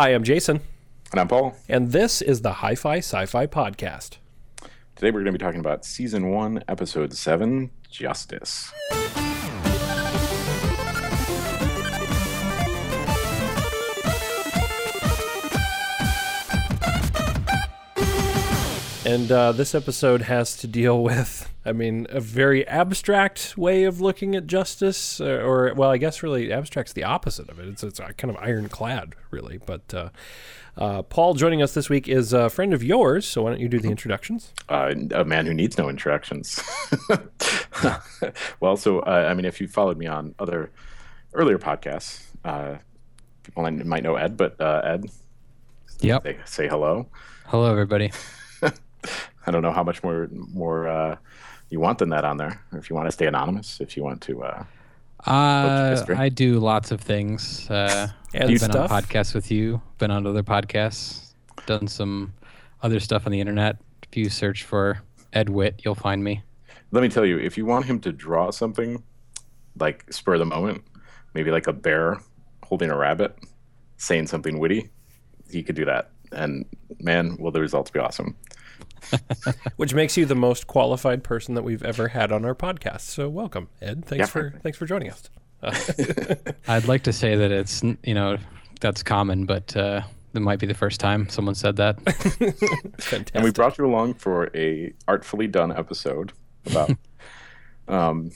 Hi, I'm Jason, And I'm Paul. and this is the Hi Fi Sci Fi Podcast. Today we're going to be talking about Season 1, Episode 7 Justice. And uh, this episode has to deal with, I mean, a very abstract way of looking at justice, uh, or, well, I guess really abstract's the opposite of it. It's, it's uh, kind of ironclad, really. But uh, uh, Paul joining us this week is a friend of yours, so why don't you do the introductions? Uh, a man who needs no introductions. well, so, uh, I mean, if you followed me on other earlier podcasts, uh, people might know Ed, but uh, Ed, Yep. say, say hello. Hello, everybody. I don't know how much more more uh, you want than that on there. If you want to stay anonymous, if you want to. Uh, Uh. I do lots of things. Uh, And I've been stuff. on podcasts with you. Been on other podcasts. Done some other stuff on the internet. If you search for Ed Witt, you'll find me. let me tell you, if you want him to draw something, like spur of the moment, maybe like a bear holding a rabbit, saying something witty, he could do that. And man, will the results be awesome. Which makes you the most qualified person that we've ever had on our podcast. So welcome, Ed. Thanks Yeah. for thanks for joining us. I'd like to say that it's you know that's common, but uh, it might be the first time someone said that. Fantastic. And we brought you along for a artfully done episode about, um,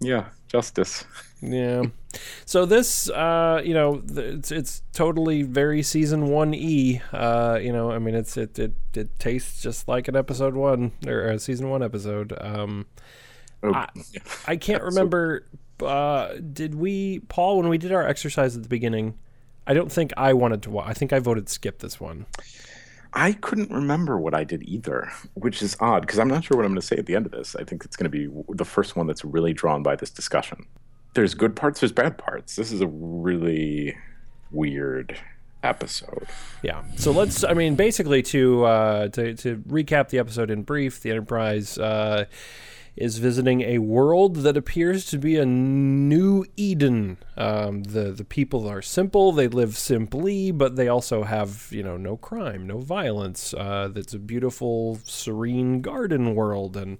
yeah, justice. Yeah. So this, uh, you know, it's it's totally very season one e. Uh, you know, I mean, it's it it it tastes just like an episode one or a season one episode. Um, Oh, I- I can't remember. Uh, did we, Paul, when we did our exercise at the beginning? I don't think I wanted to. Wa- I think I voted skip this one. I couldn't remember what I did either, which is odd because I'm not sure what I'm going to say at the end of this. I think it's going to be the first one that's really drawn by this discussion. There's good parts, there's bad parts. This is a really weird episode. Yeah. So let's. I mean, basically, to uh, to to recap the episode in brief, the Enterprise uh, is visiting a world that appears to be a new Eden. Um, the the people are simple; they live simply, but they also have you know no crime, no violence. Uh, that's a beautiful, serene garden world, and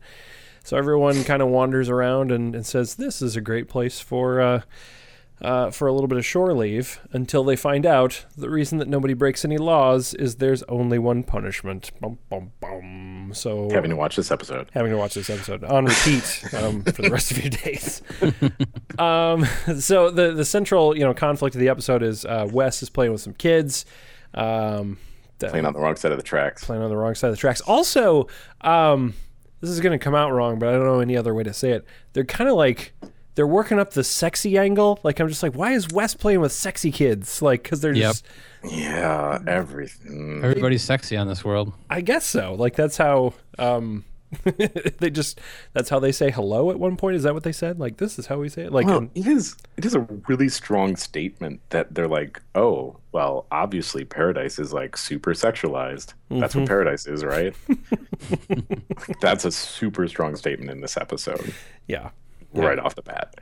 so everyone kind of wanders around and, and says, "This is a great place for." Uh, uh, for a little bit of shore leave until they find out the reason that nobody breaks any laws is there's only one punishment. Bum, bum, bum. So Having to watch this episode. having to watch this episode on repeat um, for the rest of your days. um, so the the central you know conflict of the episode is uh, Wes is playing with some kids. Um, Playing on the wrong side of the tracks. playing on the wrong side of the tracks. Also, um, this is going to come out wrong, but I don't know any other way to say it. They're kind of like they're working up the sexy angle. Like I'm just like, why is Wes playing with sexy kids? Like because they're Yep. just, Yeah, everything. Everybody's sexy on this world. I guess so. Like that's how um, they just that's how they say hello at one point. Is that what they said? Like this is how we say it. Like Well, um, it is. It is a really strong statement that they're like, oh, well, obviously paradise is like super sexualized. That's what paradise is, right? That's a super strong statement in this episode, yeah, right off the bat.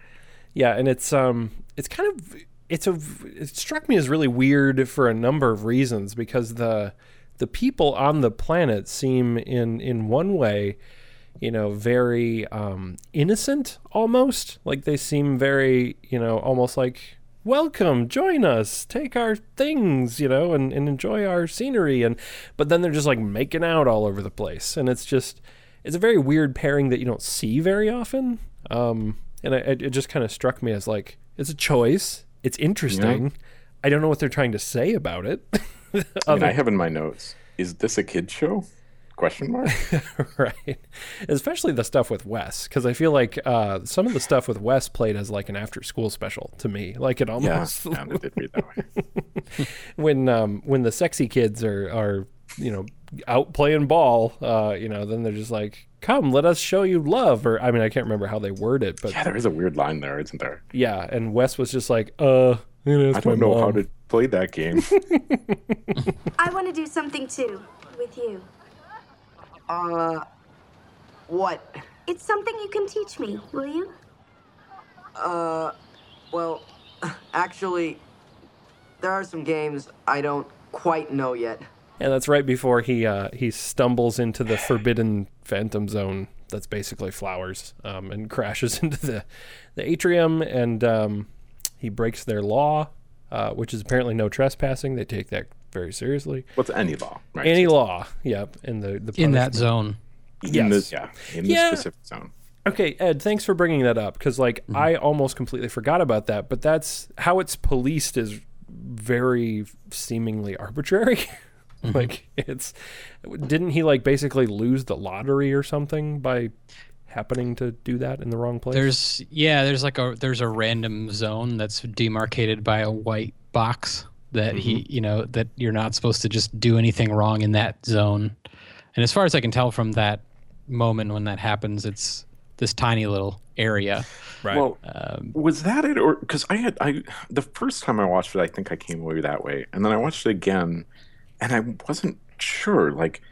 Yeah, and it's um it's kind of it's a it struck me as really weird for a number of reasons because the the people on the planet seem in in one way you know very um innocent almost. Like they seem very you know almost like welcome join us take our things you know and, and enjoy our scenery and but then they're just like making out all over the place. And it's just it's a very weird pairing that you don't see very often um and I, it it just kind of struck me as like it's a choice it's interesting i don't know what they're trying to say about it And Other- I have in my notes, is this a kid show? Question mark. right especially the stuff with wes because i feel like uh, some of the stuff with wes played as like an after school special to me like it almost kind of did read that way. when um when the sexy kids are are you know out playing ball uh you know then they're just like come let us show you love or i mean i can't remember how they word it but Yeah, there is a weird line there, isn't there? yeah and wes was just like uh you know, I it's my don't know how to play that game. I want to do something too with you. Uh, what? It's something you can teach me, will you? Uh, well, actually, there are some games I don't quite know yet. And that's right before he uh, he stumbles into the forbidden phantom zone. That's basically flowers, um, and crashes into the the atrium, and um, he breaks their law, uh, which is apparently no trespassing. They take that very seriously. What's any law, right? Any law, yep. In the the in that punishment. zone. in yes. the, yeah, in Yeah. the specific zone. Okay, Ed, thanks for bringing that up because like I almost completely forgot about that. But that's how it's policed is very seemingly arbitrary. like it's didn't he like basically lose the lottery or something by happening to do that in the wrong place? There's yeah, there's like a there's a random zone that's demarcated by a white box that he you know that you're not supposed to just do anything wrong in that zone. And as far as I can tell from that moment when that happens, it's this tiny little area. right. Well, Um, was that it, or because I had I the first time I watched it, I think I came away that way, and then I watched it again, and I wasn't sure, like,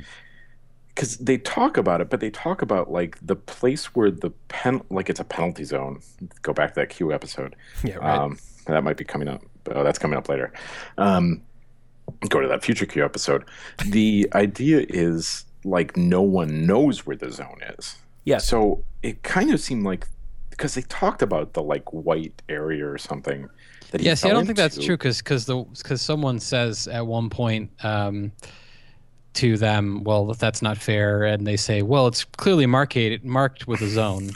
because they talk about it, but they talk about like the place where the pen, like it's a penalty zone. Go back to that Q episode. yeah, right. Um, that might be coming up. Oh, that's coming up later. Um, go to that future Q episode. The idea is like no one knows where the zone is. Yeah. So it kind of seemed like because they talked about the like white area or something. That he yeah, see, I don't think that's into. true because because the because someone says at one point um, to them, "Well, that's not fair," and they say, "Well, it's clearly marked marked with a zone,"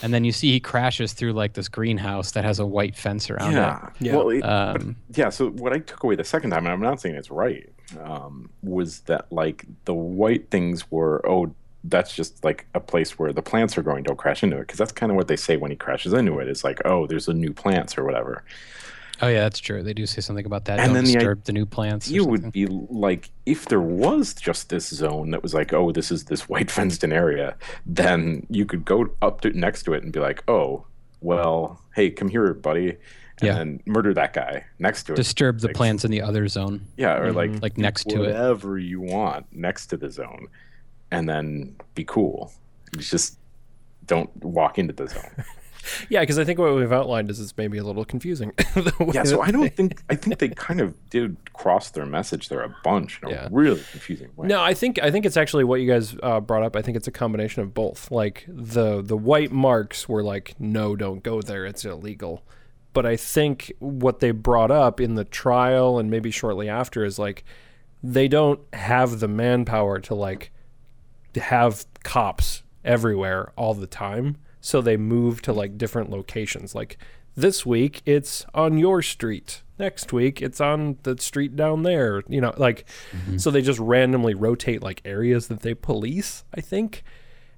and then you see he crashes through like this greenhouse that has a white fence around Yeah. Yeah. Well, it, but- Um, yeah. So what I took away the second time, and I'm not saying it's right, um, was that like the white things were oh. That's just like a place where the plants are growing. Don't crash into it because that's kind of what they say when he crashes into it. It's like, oh, there's a new plants or whatever. Oh yeah, that's true. They do say something about that. And Don't then the i- disturb the, new plants. You would be like, if there was just this zone that was like, oh, this is this white fenced in area, then you could go up to next to it and be like, oh, well, hey, come here, buddy, and Yeah. then murder that guy next to it. disturb the Like, plants in the other zone, Yeah, or like like next to it. whatever you want next to the zone, and then be cool. You just don't walk into the zone. yeah, because I think what we've outlined is it's maybe a little confusing. Yeah, so I don't think I think they kind of did cross their message there a bunch in a Yeah. really confusing way. No, I think I think it's actually what you guys uh, brought up. I think it's a combination of both. Like the the white marks were like, no, don't go there. It's illegal. But I think what they brought up in the trial and maybe shortly after is like they don't have the manpower to like have cops everywhere all the time. So they move to like different locations. Like this week it's on your street. Next week it's on the street down there. You know, like so they just randomly rotate like areas that they police, I think.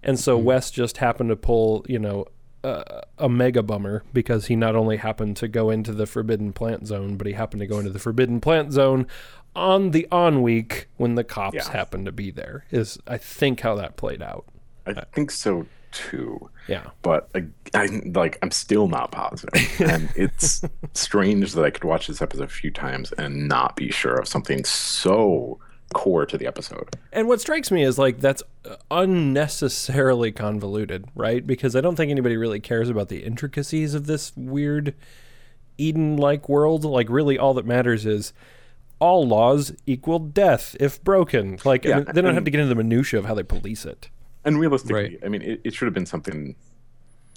And so Wes just happened to pull, you know, uh, a mega bummer because he not only happened to go into the forbidden plant zone, but he happened to go into the forbidden plant zone on the on week when the cops Yeah. happened to be there. Is I think how that played out. I think so too. Yeah. But I, I like I'm still not positive, and it's strange that I could watch this episode a few times and not be sure of something so core to the episode. And what strikes me is like that's unnecessarily convoluted, right? Because I don't think anybody really cares about the intricacies of this weird Eden-like world. Like really all that matters is all laws equal death if broken. Like Yeah, I mean, they don't have to get into the minutia of how they police it. And realistically, Right. I mean, it, it should have been something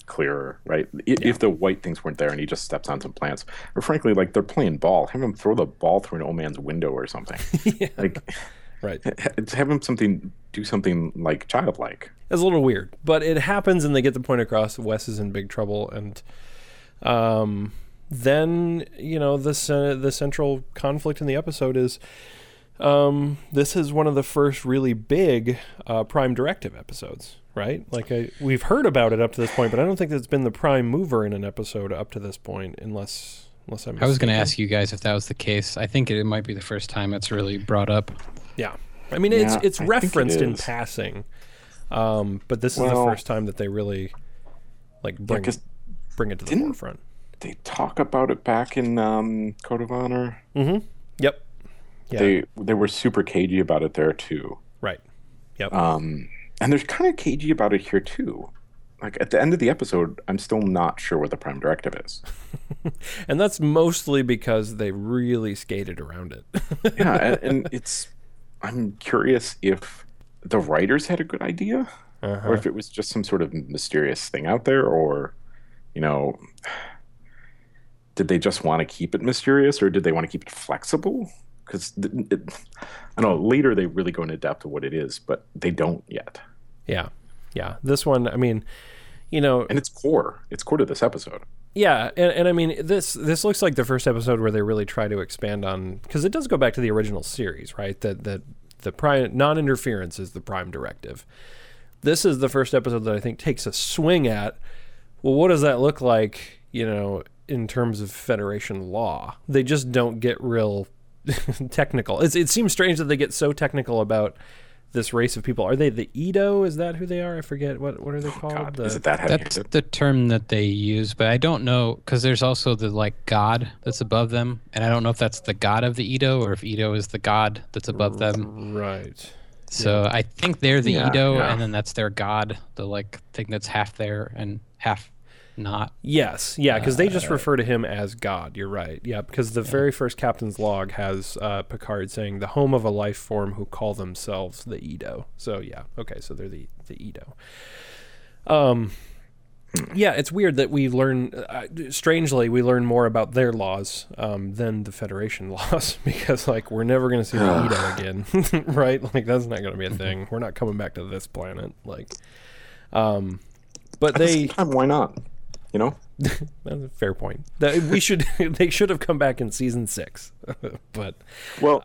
clearer, right? I If the white things weren't there and he just steps on some plants, or frankly, like they're playing ball, have him throw the ball through an old man's window or something. Like, Right. have him something do something like childlike. It's a little weird, but it happens, and they get the point across. Wes is in big trouble, and um, then you know the ce- the central conflict in the episode is um, this is one of the first really big uh, Prime Directive episodes, right? Like I, we've heard about it up to this point, but I don't think it's been the prime mover in an episode up to this point, unless unless I'm. I was going to ask you guys if that was the case. I think it might be the first time it's really brought up. Yeah, I mean it's Yeah, it's I think it referenced in passing, um, but this is the first time that they really like bring 'cause bring it to the forefront. They talk about it back in um, Code of Honor. Yep. Yeah. They they were super cagey about it there too. right. Yep. Um, and they're kind of cagey about it here too. like at the end of the episode, I'm still not sure what the prime directive is. and that's mostly because they really skated around it. yeah, and, and, it's I'm curious if the writers had a good idea, uh-huh. or if it was just some sort of mysterious thing out there, or you know, did they just want to keep it mysterious, or did they want to keep it flexible? Because I know later they really go into depth of what it is, but they don't yet. Yeah, yeah. This one, I mean you know, and it's core. It's core to this episode. Yeah, and, and I mean this this looks like the first episode where they really try to expand on because it does go back to the original series, right? That that the prime non-interference is the prime directive. This is the first episode that I think takes a swing at well, what does that look like, you know, in terms of Federation law? They just don't get real technical. It's, it seems strange that they get so technical about this race of people. Are they the Edo? Is that who they are? I forget what what are they oh, called? God, the, is it that That's the term that they use, but I don't know because there's also the like god that's above them, and I don't know if that's the god of the Edo or if Edo is the god that's above them. Right. So yeah. I think they're the yeah, Edo, yeah. and then that's their god, the like thing that's half there and half not. Yes, yeah, because uh, they just uh, refer to him as God. You're right. Yeah, because the yeah. very first captain's log has uh, Picard saying the home of a life form who call themselves the Edo. So yeah, okay, so they're the the Edo. Um, yeah, it's weird that we learn. Uh, strangely, we learn more about their laws um, than the Federation laws because, like, we're never going to see the Edo again, right? Like, that's not going to be a thing. We're not coming back to this planet. Like, um, but At they. The time, why not? You know, that's a fair point. That we should they should have come back in season six, but well,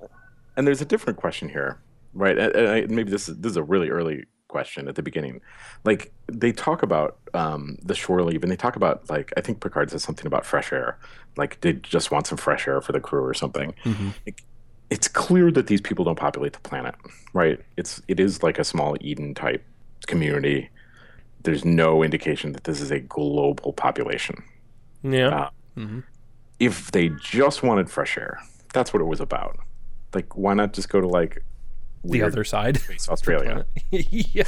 and there's a different question here, right? And maybe this is this is a really early question at the beginning. Like they talk about um, the shore leave, and they talk about like I think Picard says something about fresh air, like they just want some fresh air for the crew or something. Mm-hmm. It, it's clear that these people don't populate the planet, right? It's it is like a small Eden type community there's no indication that this is a global population. Yeah. Uh, mm-hmm. If they just wanted fresh air, that's what it was about. Like, why not just go to like the other side, Australia? yeah.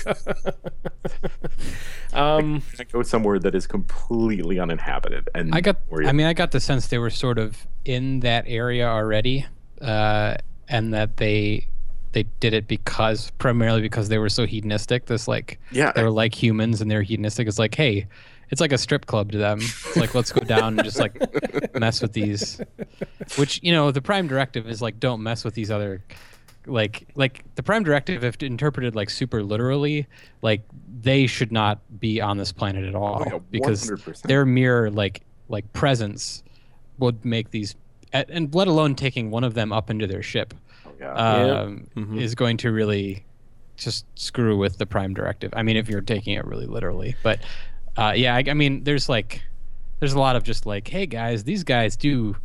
um, like, go somewhere that is completely uninhabited. And I got. I mean, I got the sense they were sort of in that area already, uh, and that they they did it because primarily because they were so hedonistic. This like yeah, they were like humans and they're hedonistic. It's like hey, it's like a strip club to them. It's like let's go down and just like mess with these. Which you know the prime directive is like don't mess with these other like like the prime directive if interpreted like super literally like they should not be on this planet at all oh, yeah, because their mere like like presence would make these and let alone taking one of them up into their ship yeah. Um, mm-hmm. is going to really just screw with the prime directive. I mean, if you're taking it really literally, but uh, yeah, I, I, mean, there's like, there's a lot of just like, hey guys, these guys do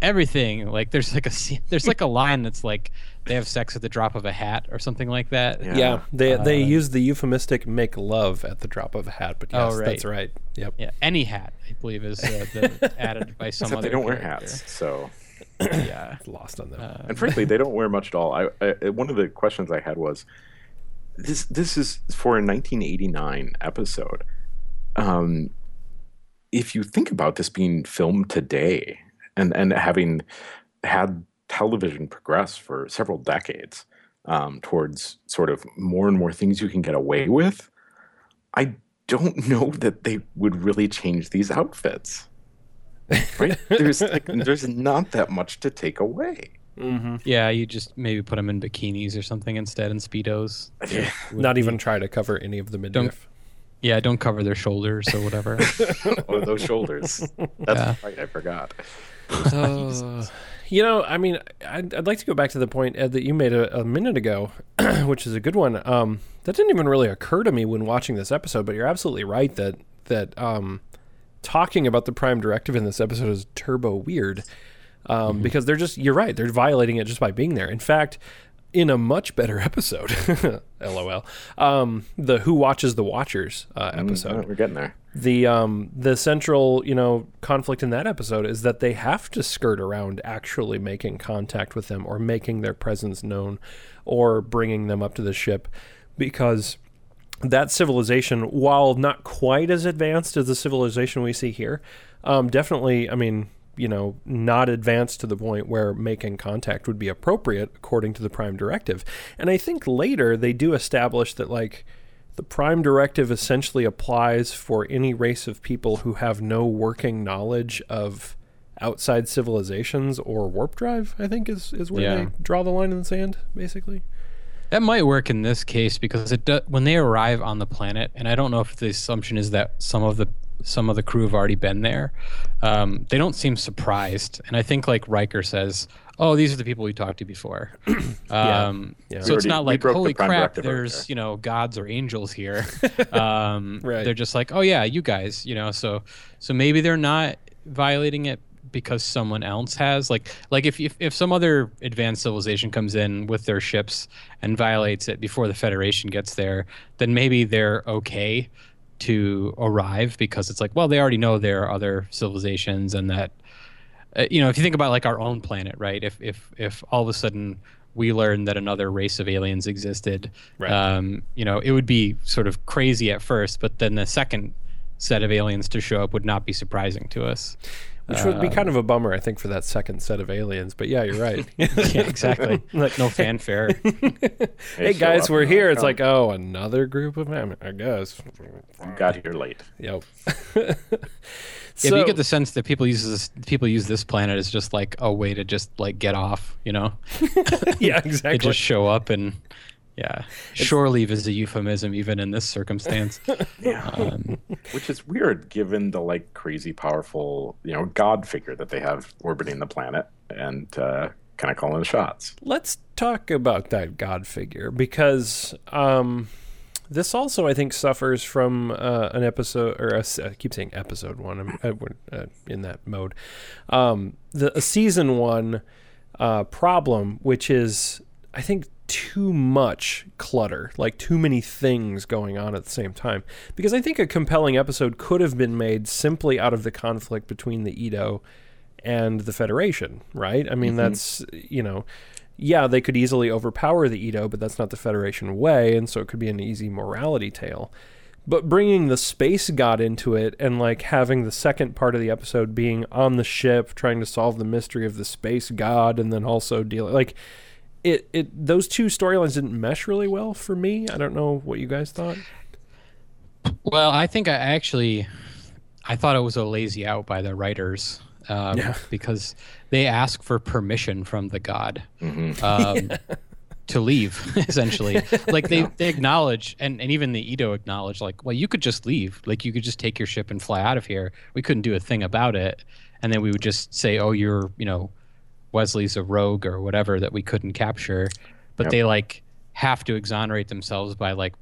everything. Like, there's like a there's like a line that's like they have sex at the drop of a hat or something like that. Yeah, yeah they uh, they use the euphemistic "make love" at the drop of a hat, but yes, oh, right. that's right. Yep. Yeah, any hat I believe is uh, added by some Except other. They don't character. wear hats, so yeah, it's lost on them. Uh, and frankly, they don't wear much at all. I, I, one of the questions I had was, this this is for a 1989 episode. Um, if you think about this being filmed today, and and having had television progress for several decades um, towards sort of more and more things you can get away with, I don't know that they would really change these outfits right? There's like, there's not that much to take away. Mm-hmm. Yeah, you just maybe put them in bikinis or something instead, and speedos. Yeah. Not even try to cover any of the midriff. Don't, yeah, don't cover their shoulders or whatever. oh, those shoulders. That's yeah. right. I forgot. Uh, you know, I mean, I'd, I'd, like to go back to the point Ed that you made a, a minute ago, which is a good one. Um, that didn't even really occur to me when watching this episode, but you're absolutely right that that um, talking about the Prime Directive in this episode is turbo weird um, mm-hmm. because they're just, you're right, they're violating it just by being there. In fact, in a much better episode, lol, um, the Who Watches the Watchers uh, mm, episode. Mm, we're getting there. The um, the central you know conflict in that episode is that they have to skirt around actually making contact with them or making their presence known or bringing them up to the ship because that civilization, while not quite as advanced as the civilization we see here, um, definitely, I mean, you know, not advanced to the point where making contact would be appropriate according to the Prime Directive. And I think later they do establish that, like, the Prime Directive essentially applies for any race of people who have no working knowledge of outside civilizations or warp drive, I think is, is where Yeah. they draw the line in the sand, basically. That might work in this case because it do, when they arrive on the planet, and I don't know if the assumption is that some of the some of the crew have already been there. Um, they don't seem surprised, and I think like Riker says, "Oh, these are the people we talked to before." um, Yeah. So We it's already- not like, "Holy crap, there's there." you know gods or angels here." um, Right. They're just like, "Oh yeah, you guys," you know. So so maybe they're not violating it because someone else has like like if, if if some other advanced civilization comes in with their ships and violates it before the federation gets there then maybe they're okay to arrive because it's like well they already know there are other civilizations and that uh, you know if you think about like our own planet right if if if all of a sudden we learn that another race of aliens existed Right. um you know it would be sort of crazy at first but then the second set of aliens to show up would not be surprising to us Which would be um, kind of a bummer, I think, for that second set of aliens. But yeah, you're right. yeah, exactly. Like- no fanfare. hey show guys, up we're and here. It's like, oh, another group of them. I guess. you got here late. Yep. Yeah, so, but you get the sense that people use this people use this planet as just like a way to just like get off, you know? yeah, They exactly. just show up and yeah. Shore leave is a euphemism even in this circumstance. Yeah. Um, Which is weird given the like crazy powerful, you know, god figure that they have orbiting the planet and uh, kind of calling the shots. Let's talk about that God figure because um, this also, I think, suffers from uh, an episode, or a s I keep saying episode one. I'm uh, we're, uh, in that mode. Um, the a season one uh, problem, which is, I think, too much clutter, like too many things going on at the same time. Because I think a compelling episode could have been made simply out of the conflict between the Edo and the Federation, right? I mean, mm-hmm. that's, you know, yeah, they could easily overpower the Edo, but that's not the Federation way, and so it could be an easy morality tale. But bringing the space god into it and like having the second part of the episode being on the ship trying to solve the mystery of the space god and then also dealing like it it those two storylines didn't mesh really well for me. I don't know what you guys thought. well, I think I actually I thought it was a lazy out by the writers. Um, Yeah. because they ask for permission from the god. um, to leave essentially like they, they acknowledge and, and even the Edo acknowledge like well you could just leave like you could just take your ship and fly out of here we couldn't do a thing about it and then we would just say oh you're you know Wesley's a rogue or whatever that we couldn't capture but Yep. they like have to exonerate themselves by like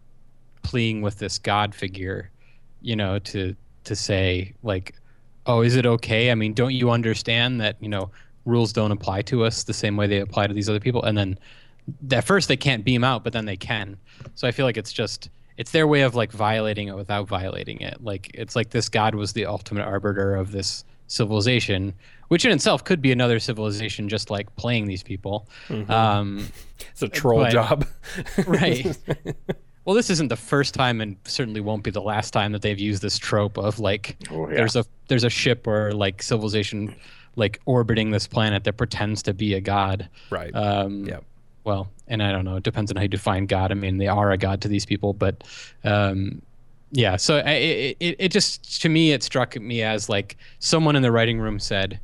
pleading with this god figure you know to to say like oh is it okay? I mean don't you understand that you know rules don't apply to us the same way they apply to these other people? And then at first they can't beam out but then they can. So i feel like it's just it's their way of like violating it without violating it. Like it's like this god was the ultimate arbiter of this civilization which in itself could be another civilization just like playing these people um, It's a troll But- job. right well this isn't the first time and certainly won't be the last time that they've used this trope of like Oh, yeah. there's a there's a ship or like civilization like orbiting this planet that pretends to be a god right. um Yep. well and i don't know it depends on how you define god i mean they are a god to these people but um yeah so I, it, it, it just to me it struck me as like someone in the writing room said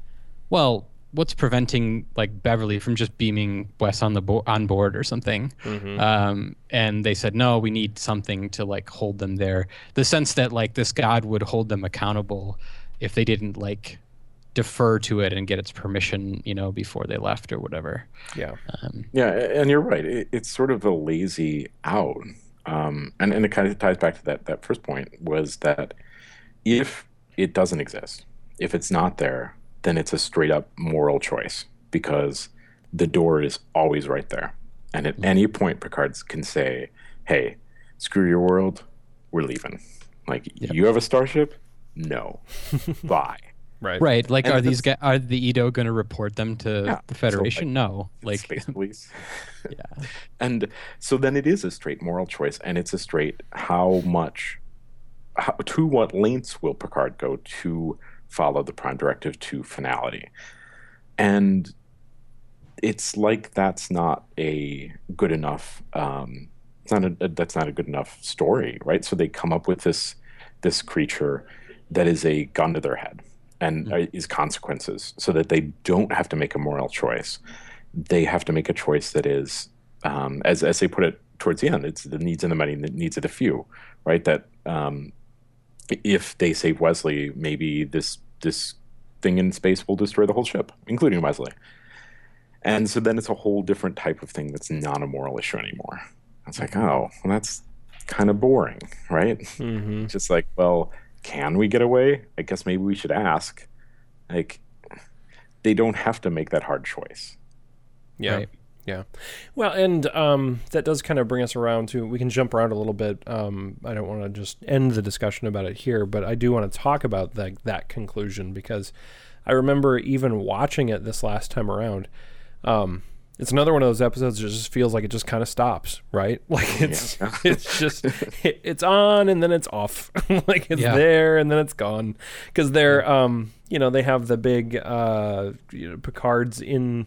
well what's preventing like beverly from just beaming wes on the bo- on board or something um and they said no we need something to like hold them there the sense that like this god would hold them accountable if they didn't like defer to it and get its permission you know before they left or whatever yeah. um, Yeah, and you're right. It, it's sort of a lazy out, um, and and it kind of ties back to that that first point was that if it doesn't exist, if it's not there, then it's a straight up moral choice because the door is always right there, and at any point Picard can say, "Hey, screw your world, we're leaving." Like you have a starship, no, bye. Right. Right. Like, And are these guys, are the Edo going to report them to Yeah, the so, Federation? like, no. Like, space police. yeah. And so then it is a straight moral choice, and it's a straight how much, how, to what lengths will Picard go to follow the Prime Directive to finality, and it's like that's not a good enough. Um, it's not a, that's not a good enough story, right? So they come up with this this creature that is a gun to their head and uh, is consequences, so that they don't have to make a moral choice. They have to make a choice that is um, as as they put it towards the end, it's the needs of the many, and the needs of the few, right? That um, if they save Wesley, maybe this this thing in space will destroy the whole ship, including Wesley. And so then it's a whole different type of thing that's not a moral issue anymore. It's like, oh, well, that's kind of boring, right? Mm-hmm. Just like, well, can we get away? I guess maybe we should ask. Like, they don't have to make that hard choice. Yeah. Right. Yeah. Well, and um, that does kind of bring us around to, we can jump around a little bit. Um, I don't want to just end the discussion about it here, but I do want to talk about that, that conclusion because I remember even watching it this last time around. Um, it's another one of those episodes that just feels like it just kind of stops, right? Like it's Yeah. it's just it, it's on and then it's off, like it's Yeah. there and then it's gone because they're um you know they have the big uh you know, Picard's in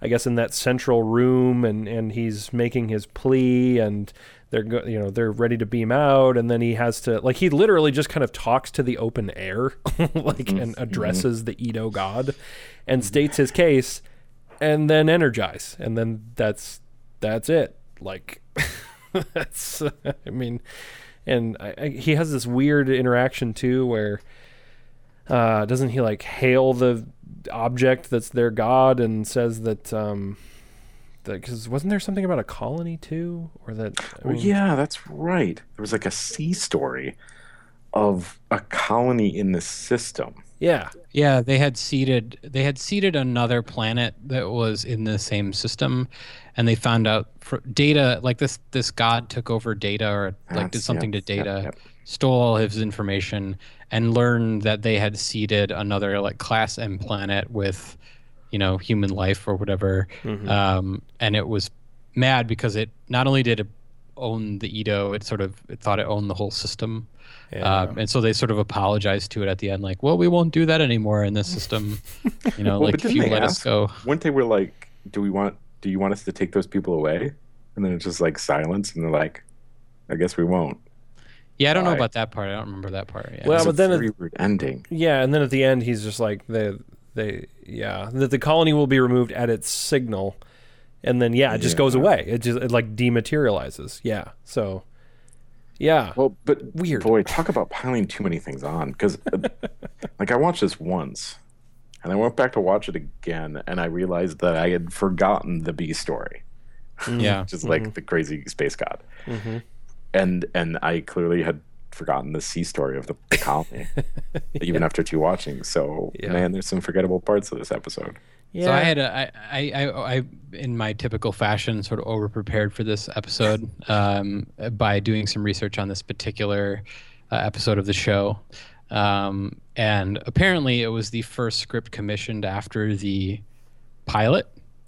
I guess in that central room and and he's making his plea and they're go- you know they're ready to beam out and then he has to like he literally just kind of talks to the open air like and addresses the Edo god and states his case and then energize and then that's that's it like that's i mean and I, I, he has this weird interaction too where uh doesn't he like hail the object that's their god and says that um because wasn't there something about a colony too or that I mean- yeah, that's right. There was like a C story of a colony in the system. Yeah Yeah, they had seeded they had seeded another planet that was in the same system, and they found out fr- data like this this god took over data or like did something yep, to yep, data, yep. stole all his information, and learned that they had seeded another like class M planet with, you know, human life or whatever, Mm-hmm. um, and it was mad because it not only did it own the Edo, it sort of it thought it owned the whole system. Yeah. Um, and so they sort of apologized to it at the end, like, "Well, we won't do that anymore in this system. You know, Well, like if you they let us go." Weren't they were like, do we want? Do you want us to take those people away? And then it's just like silence, and they're like, I guess we won't. Yeah, I don't know Why? about that part. I don't remember that part. Yeah. Well, It's but a then it- very weird ending. Yeah, and then at the end, he's just like they they yeah that the colony will be removed at its signal, and then yeah, it just goes away. It just it like dematerializes. Yeah, so yeah, Well, but Weird. Boy, talk about piling too many things on. Because, like, I watched this once, and I went back to watch it again, and I realized that I had forgotten the B story, yeah. which is like the crazy space god, Mm-hmm. and and I clearly had forgotten the C story of the, the colony, even after two watching. So, Yeah. man, there's some forgettable parts of this episode. yeah. So I had a, I, I, I, I, in my typical fashion, sort of over prepared for this episode um, by doing some research on this particular uh, episode of the show. Um, and apparently, it was the first script commissioned after the pilot.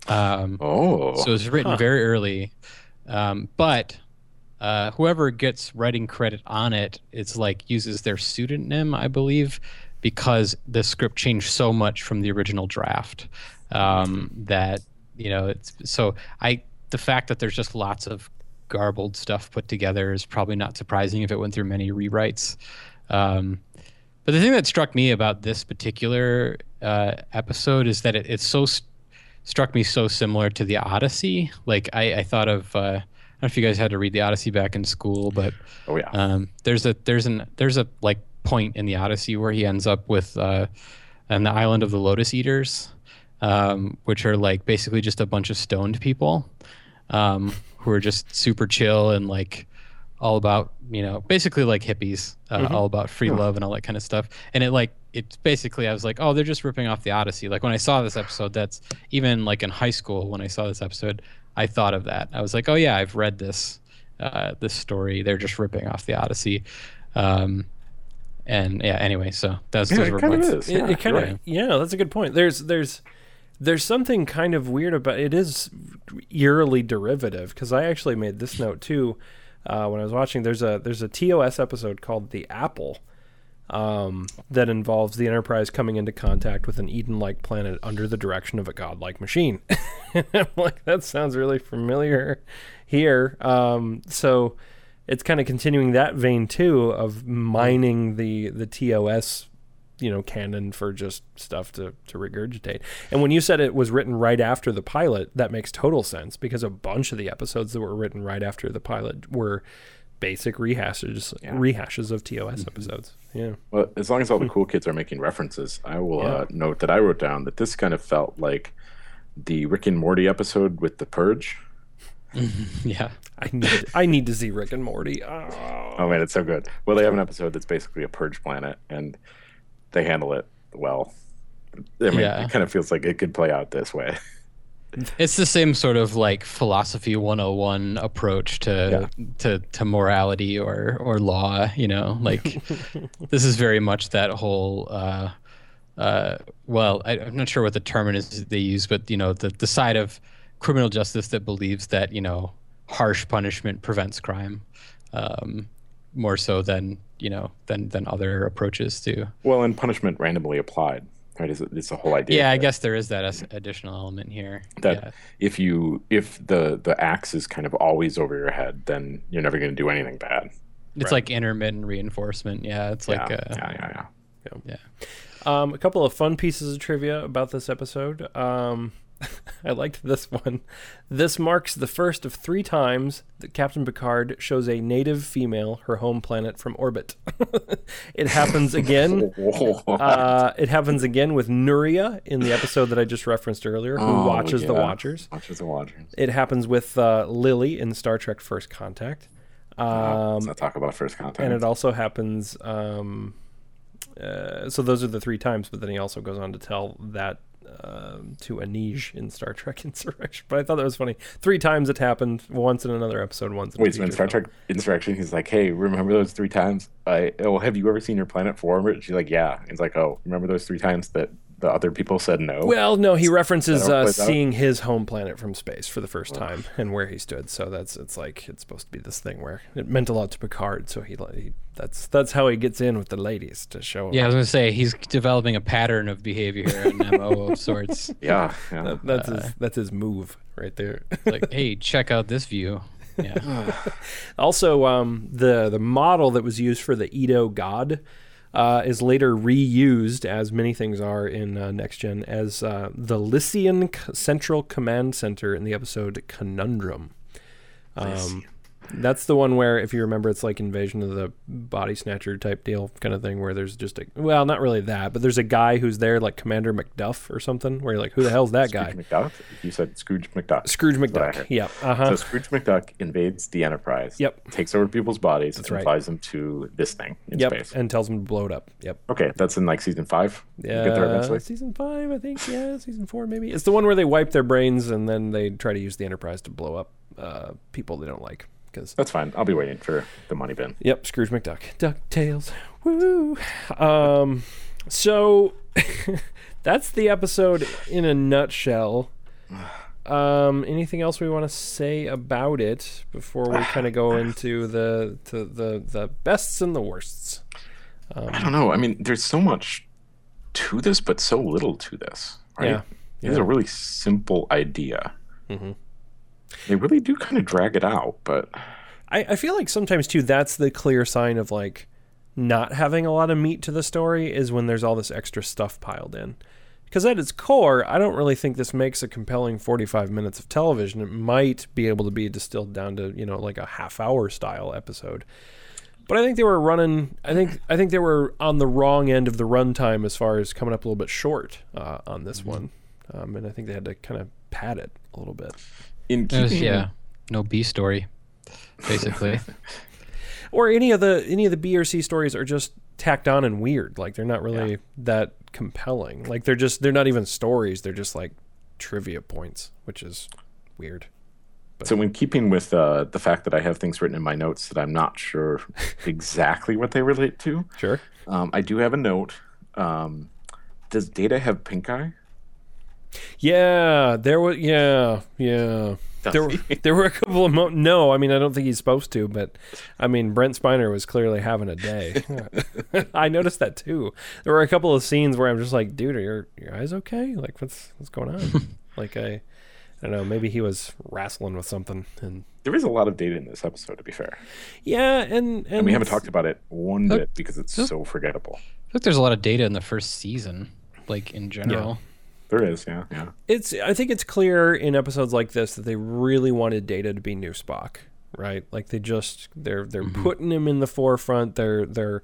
Um, Oh, so it was written very early. Um, but uh, whoever gets writing credit on it, it's like uses their pseudonym, I believe, because the script changed so much from the original draft um, that you know it's so I the fact that there's just lots of garbled stuff put together is probably not surprising if it went through many rewrites. Um, but the thing that struck me about this particular uh, episode is that it, it's so st- struck me so similar to the Odyssey. Like I, I thought of. Uh, don't know if you guys had to read the Odyssey back in school, but oh yeah. um, there's a there's an there's a like point in the Odyssey where he ends up with uh, on the island of the Lotus Eaters, um, which are like basically just a bunch of stoned people um, who are just super chill and like all about you know basically like hippies, uh, all about free love and all that kind of stuff. And it like it's basically I was like, oh, they're just ripping off the Odyssey. Like when I saw this episode, that's even like in high school when I saw this episode, I thought of that. I was like, oh yeah, I've read this uh, this story. They're just ripping off the Odyssey. Um, And yeah, anyway, so that's Yeah, those it were kind of is. It, yeah, it kind of right. yeah, that's a good point. There's there's there's something kind of weird about it is eerily derivative because I actually made this note too uh, when I was watching. There's a there's a TOS episode called the Apple um, that involves the Enterprise coming into contact with an Eden-like planet under the direction of a godlike machine. I'm like that sounds really familiar here. Um, so it's kind of continuing that vein too of mining the the TOS you know canon for just stuff to to regurgitate. And when you said it was written right after the pilot, that makes total sense because a bunch of the episodes that were written right after the pilot were basic rehashes rehashes of TOS episodes. Yeah. Well, as long as all the cool kids are making references, I will Yeah. uh, note that I wrote down that this kind of felt like the Rick and Morty episode with the Purge. yeah. I need I need to see Rick and Morty. Oh. Oh man, it's so good. Well, they have an episode that's basically a purge planet, and they handle it well. I mean, Yeah. it kind of feels like it could play out this way. It's the same sort of like philosophy 101 approach to to to morality or or law, you know. Like this is very much that whole uh uh well, I, I'm not sure what the term is they use, but you know, the the side of criminal justice that believes that, you know, harsh punishment prevents crime. Um more so than, you know, than than other approaches to Well, and punishment randomly applied, right? Is it's the whole idea. Yeah, I guess there is that as additional element here. that yeah. if you if the the axe is kind of always over your head, then you're never going to do anything bad. It's like intermittent reinforcement. Yeah, it's like yeah, uh, yeah, yeah, yeah. yeah. Um, a couple of fun pieces of trivia about this episode. Um, I liked this one. This marks the first of three times that Captain Picard shows a native female her home planet from orbit. it happens again. Uh, it happens again with Nuria in the episode that I just referenced earlier, who Oh, watches the. Watchers. Watchers the Watchers. It happens with uh, Lily in Star Trek First Contact. Um, Um, let's not talk about first contact. and it also happens. Um, uh, so those are the three times, but then he also goes on to tell that um, to Anij in Star Trek Insurrection. But I thought that was funny. Three times it happened. Once in another episode. Once. In Wait, so in Star. Trek Insurrection, he's like, "Hey, remember those three times? I oh, have you ever seen your planet for orbit?" She's like, "Yeah." He's like, "Oh, remember those three times that the other people said no?" Well, no, he references That how it uh, plays out? seeing his home planet from space for the first time and where he stood. So that's it's like it's supposed to be this thing where it meant a lot to Picard. So he, he that's that's how he gets in with the ladies to show. Him Yeah, I was gonna say he's developing a pattern of behavior here, an MO of sorts. yeah, yeah. That- that's his that's his move right there. Like, hey, check out this view. Yeah, Also, um, the the model that was used for the Edo God uh, is later reused, as many things are in uh, Next Gen, as uh, the Lysian C- Central Command Center in the episode Conundrum. Um, that's the one where, if you remember, it's like Invasion of the Body Snatcher type deal, kind of thing, where there's just a well, not really that, but there's a guy who's there, like Commander MacDuff or something, where you're like, who the hell's that guy? Scrooge McDuck. You said Scrooge McDuck. Scrooge McDuck. heard. Yep. Uh huh. So Scrooge McDuck invades the Enterprise. Yep. Takes over people's bodies and right. flies them to this thing in Yep. space. And tells them to blow it up. Yep. Okay, that's in like season five. Yeah, get there eventually. season five, I think. Yeah, season four, maybe. It's the one where they wipe their brains and then they try to use the Enterprise to blow up uh, people they don't like. Because That's fine. I'll be waiting for the money bin. yep, Scrooge McDuck, Ducktales, woo. Um, so that's the episode in a nutshell. Um, anything else we want to say about it before we kind of go into the to the the bests and the worsts? I don't know. I mean, there's so much to this, but so little to this. Right? Yeah. It's a really simple idea. They really do kind of drag it out, but I, I feel like sometimes too that's the clear sign of like not having a lot of meat to the story is when there's all this extra stuff piled in. Because at its core, I don't really think this makes a compelling 45 minutes of television. It might be able to be distilled down to you know like a half hour style episode. But I think they were running. I think I think they were on the wrong end of the runtime as far as coming up a little bit short uh, on this one, um, and I think they had to kind of pad it a little bit. In It keeping, was, yeah, no B story, basically. or any of the any of the B or C stories are just tacked on and weird. Like they're not really Yeah. that compelling. Like they're just they're not even stories. They're just like trivia points, which is weird. So, in keeping with uh, the fact that I have things written in my notes that I'm not sure exactly what they relate to, Sure. um, I do have a note. Um, does Data have pink eye? Yeah, there was. Yeah, yeah. Does There, were- he? there were a couple of mo- no. I mean, I don't think he's supposed to, but I mean, Brent Spiner was clearly having a day. I noticed that too. There were a couple of scenes where I'm just like, dude, are your your eyes okay? Like, what's what's going on? like, I, I don't know. Maybe he was wrestling with something, and There is a lot of data in this episode, to be fair. yeah, and and, And we haven't talked about it one Uh, bit because it's uh, so forgettable. I think there's a lot of data in the first season, like in general. There is, yeah, yeah. it's I think it's clear in episodes like this that they really wanted Data to be new Spock, right? Like they just they're they're mm-hmm. putting him in the forefront. They're they're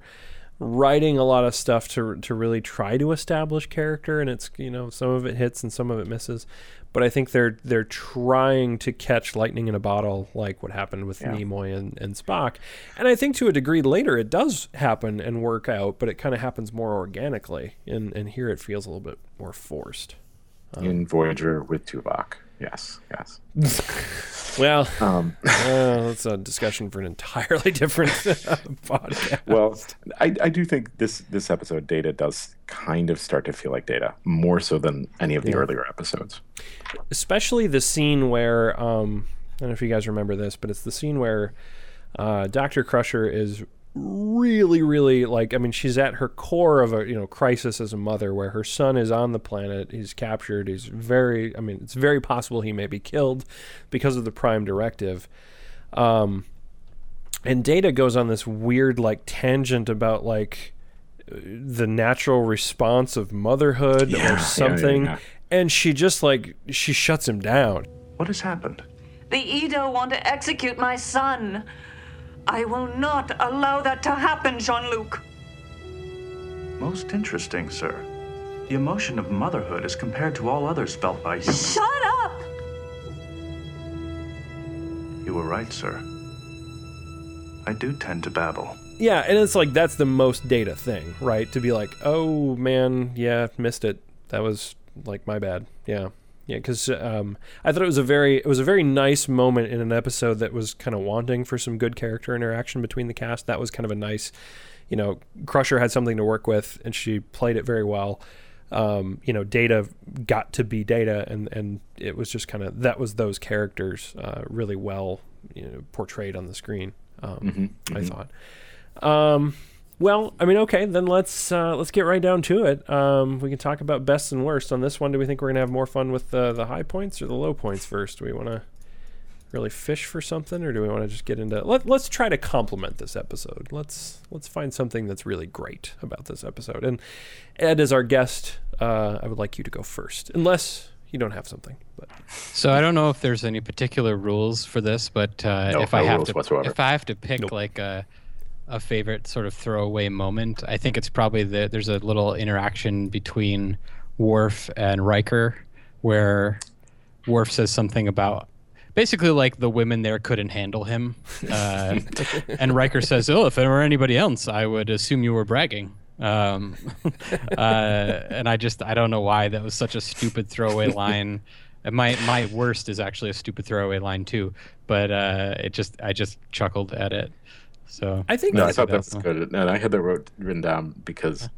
writing a lot of stuff to to really try to establish character and it's you know some of it hits and some of it misses. But I think they're they're trying to catch lightning in a bottle like what happened with Yeah. Nimoy and, and Spock. And I think to a degree later it does happen and work out, but it kind of happens more organically. And and here it feels a little bit more forced. In Voyager with Tuvok. Yes, yes. Well, Um, uh, that's a discussion for an entirely different podcast. well, I, I do think this this episode, Data, does kind of start to feel like Data, more so than any of the earlier episodes. especially the scene where um, I don't know if you guys remember this, but it's the scene where uh, Doctor Crusher is really, really like I mean, she's at her core of a you know crisis as a mother, where her son is on the planet, he's captured, he's very I mean, it's very possible he may be killed because of the Prime Directive. Um, and Data goes on this weird like tangent about like the natural response of motherhood Yeah, yeah, or yeah, something yeah. and she just like she shuts him down What has happened? The Edo want to execute my son. I will not allow that to happen, Jean Luc. Most interesting, sir. The emotion of motherhood is compared to all others felt by humans. Shut up! You were right, sir. I do tend to babble. yeah and it's like that's the most data thing right to be like oh man yeah missed it that was like my bad yeah yeah because um, i thought it was a very it was a very nice moment in an episode that was kind of wanting for some good character interaction between the cast that was kind of a nice you know crusher had something to work with and she played it very well um, you know, Data got to be Data, and and it was just kind of that was those characters uh, really well you know, portrayed on the screen. Um, I thought. Well, I mean, okay, then let's uh, let's get right down to it. Um, we can talk about best and worst on this one. Do we think we're gonna have more fun with the the high points or the low points first? Do we want to really fish for something, or do we want to just get into? Let, let's try to complement this episode. Let's let's find something that's really great about this episode. And Ed, as our guest, uh, I would like you to go first, unless you don't have something. But So I don't know if there's any particular rules for this, but uh, No, if I have to, whatsoever. if I have to pick like a a favorite sort of throwaway moment, I think it's probably the there's a little interaction between Worf and Riker where Worf says something about basically like the women there couldn't handle him, uh, and Riker says, "Oh, if it were anybody else, I would assume you were bragging." Um, uh, and I just I don't know why that was such a stupid throwaway line. My my worst is actually a stupid throwaway line too, but uh, it just I just chuckled at it. So I think No, I thought that was good. And I had that wrote, written down because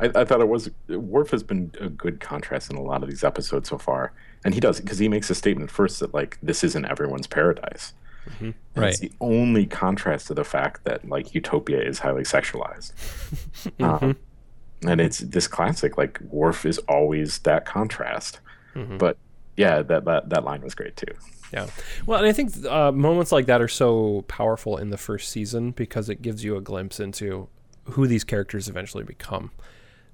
I, I thought it was Worf has been a good contrast in a lot of these episodes so far, and he does because he makes a statement first that like this isn't everyone's paradise. Mm-hmm. And Right. It's the only contrast to the fact that like Utopia is highly sexualized. um, mm-hmm. and it's this classic like Worf is always that contrast. Mm-hmm. But yeah, that, that that line was great too. Yeah. Well, and I think uh, moments like that are so powerful in the first season because it gives you a glimpse into who these characters eventually become.